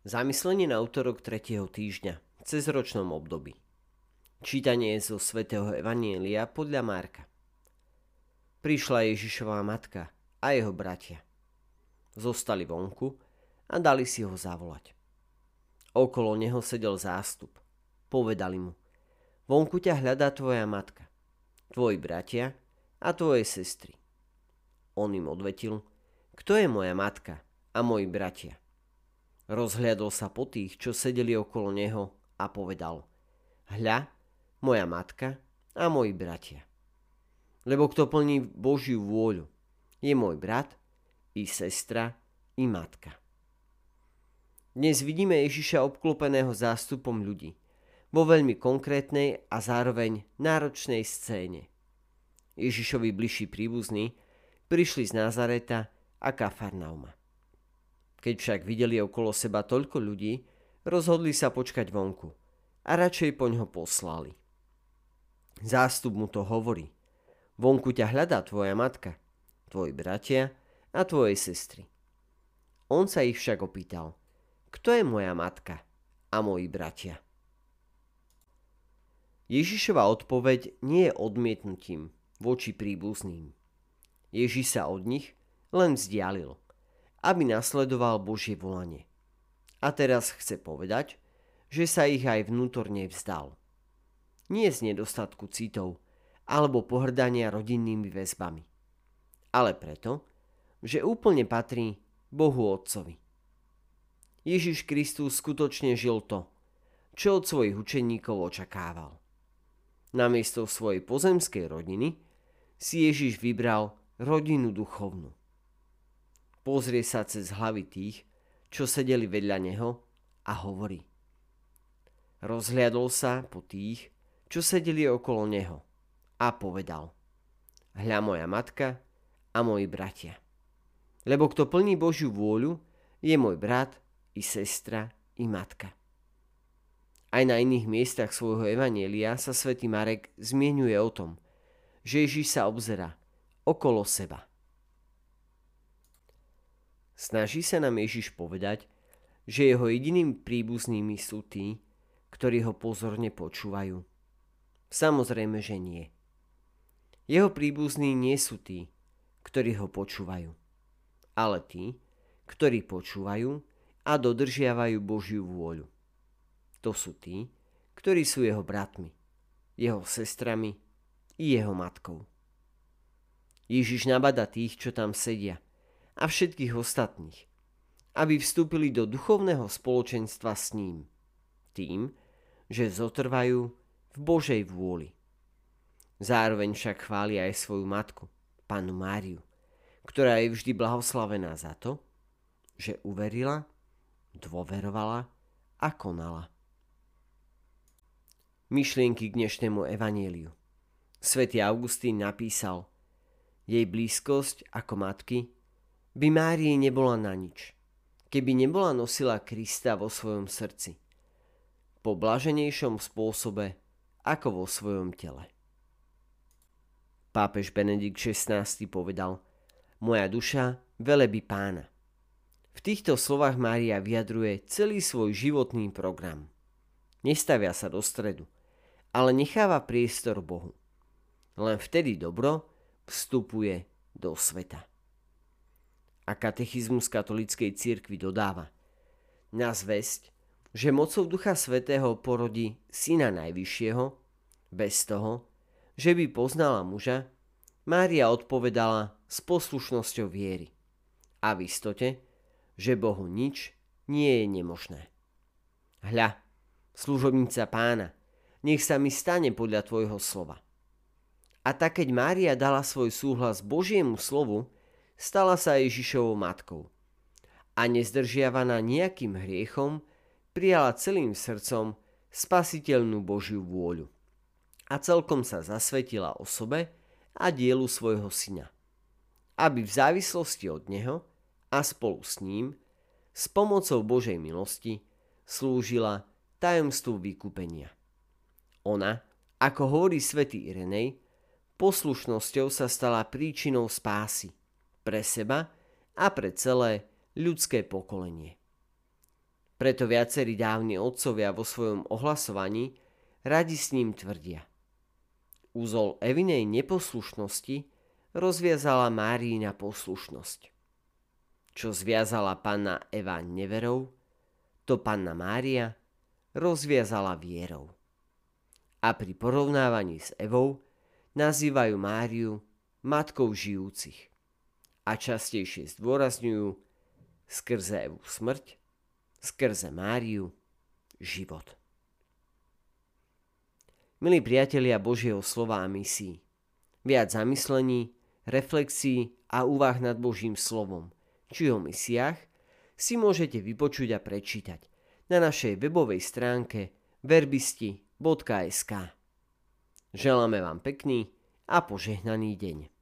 Zamyslenie na útorok 3. týždňa v cezročnom období. Čítanie zo svätého Evanielia podľa Marka. Prišla Ježišová matka a jeho bratia. Zostali vonku a dali si ho zavolať. Okolo neho sedel zástup. Povedali mu, vonku ťa hľadá tvoja matka, tvoji bratia a tvoje sestry. On im odvetil, kto je moja matka a moji bratia? Rozhliadol sa po tých, čo sedeli okolo neho a povedal Hľa, moja matka a moji bratia. Lebo kto plní Božiu vôľu, je môj brat, i sestra, i matka. Dnes vidíme Ježiša obklopeného zástupom ľudí vo veľmi konkrétnej a zároveň náročnej scéne. Ježišovi bližší príbuzní prišli z Nazareta a Kafarnauma. Keď však videli okolo seba toľko ľudí, rozhodli sa počkať vonku a radšej po ňo poslali. Zástup mu to hovorí. Vonku ťa hľadá tvoja matka, tvoji bratia a tvoje sestry. On sa ich však opýtal, kto je moja matka a moji bratia? Ježišova odpoveď nie je odmietnutím voči príbuzným. Ježiš sa od nich len vzdialil – aby nasledoval Božie volanie. A teraz chce povedať, že sa ich aj vnútorne vzdal. Nie z nedostatku citov alebo pohrdania rodinnými väzbami, ale preto, že úplne patrí Bohu Otcovi. Ježiš Kristus skutočne žil to, čo od svojich učeníkov očakával. Namiesto svojej pozemskej rodiny si Ježiš vybral rodinu duchovnú pozrie sa cez hlavy tých, čo sedeli vedľa neho a hovorí. Rozhliadol sa po tých, čo sedeli okolo neho a povedal. Hľa moja matka a moji bratia. Lebo kto plní Božiu vôľu, je môj brat, i sestra, i matka. Aj na iných miestach svojho evanielia sa svätý Marek zmienuje o tom, že Ježíš sa obzera okolo seba Snaží sa nám Ježiš povedať, že jeho jediným príbuznými sú tí, ktorí ho pozorne počúvajú. Samozrejme, že nie. Jeho príbuzní nie sú tí, ktorí ho počúvajú, ale tí, ktorí počúvajú a dodržiavajú Božiu vôľu. To sú tí, ktorí sú jeho bratmi, jeho sestrami i jeho matkou. Ježiš nabada tých, čo tam sedia – a všetkých ostatných, aby vstúpili do duchovného spoločenstva s ním, tým, že zotrvajú v Božej vôli. Zároveň však chváli aj svoju matku, panu Máriu, ktorá je vždy blahoslavená za to, že uverila, dôverovala a konala. Myšlienky k dnešnému evanieliu. Svetý Augustín napísal, jej blízkosť ako matky by Márii nebola na nič, keby nebola nosila Krista vo svojom srdci. Po blaženejšom spôsobe ako vo svojom tele. Pápež Benedikt XVI povedal, moja duša veleby pána. V týchto slovách Mária vyjadruje celý svoj životný program. Nestavia sa do stredu, ale necháva priestor Bohu. Len vtedy dobro vstupuje do sveta a katechizmus katolíckej cirkvi dodáva. Na zväzť, že mocou Ducha Svetého porodí Syna Najvyššieho, bez toho, že by poznala muža, Mária odpovedala s poslušnosťou viery a v istote, že Bohu nič nie je nemožné. Hľa, služobnica pána, nech sa mi stane podľa tvojho slova. A tak keď Mária dala svoj súhlas Božiemu slovu, stala sa Ježišovou matkou. A nezdržiavaná nejakým hriechom, prijala celým srdcom spasiteľnú Božiu vôľu. A celkom sa zasvetila osobe a dielu svojho syna. Aby v závislosti od neho a spolu s ním, s pomocou Božej milosti, slúžila tajomstvu vykúpenia. Ona, ako hovorí svätý Irenej, poslušnosťou sa stala príčinou spásy – pre seba a pre celé ľudské pokolenie. Preto viacerí dávni otcovia vo svojom ohlasovaní radi s ním tvrdia. Úzol Evinej neposlušnosti rozviazala Márína poslušnosť. Čo zviazala panna Eva neverou, to panna Mária rozviazala vierou. A pri porovnávaní s Evou nazývajú Máriu matkou žijúcich a častejšie zdôrazňujú skrze Evu smrť, skrze Máriu život. Milí priatelia Božieho slova a misií, viac zamyslení, reflexí a úvah nad Božím slovom, či o misiách, si môžete vypočuť a prečítať na našej webovej stránke verbisti.sk. Želáme vám pekný a požehnaný deň.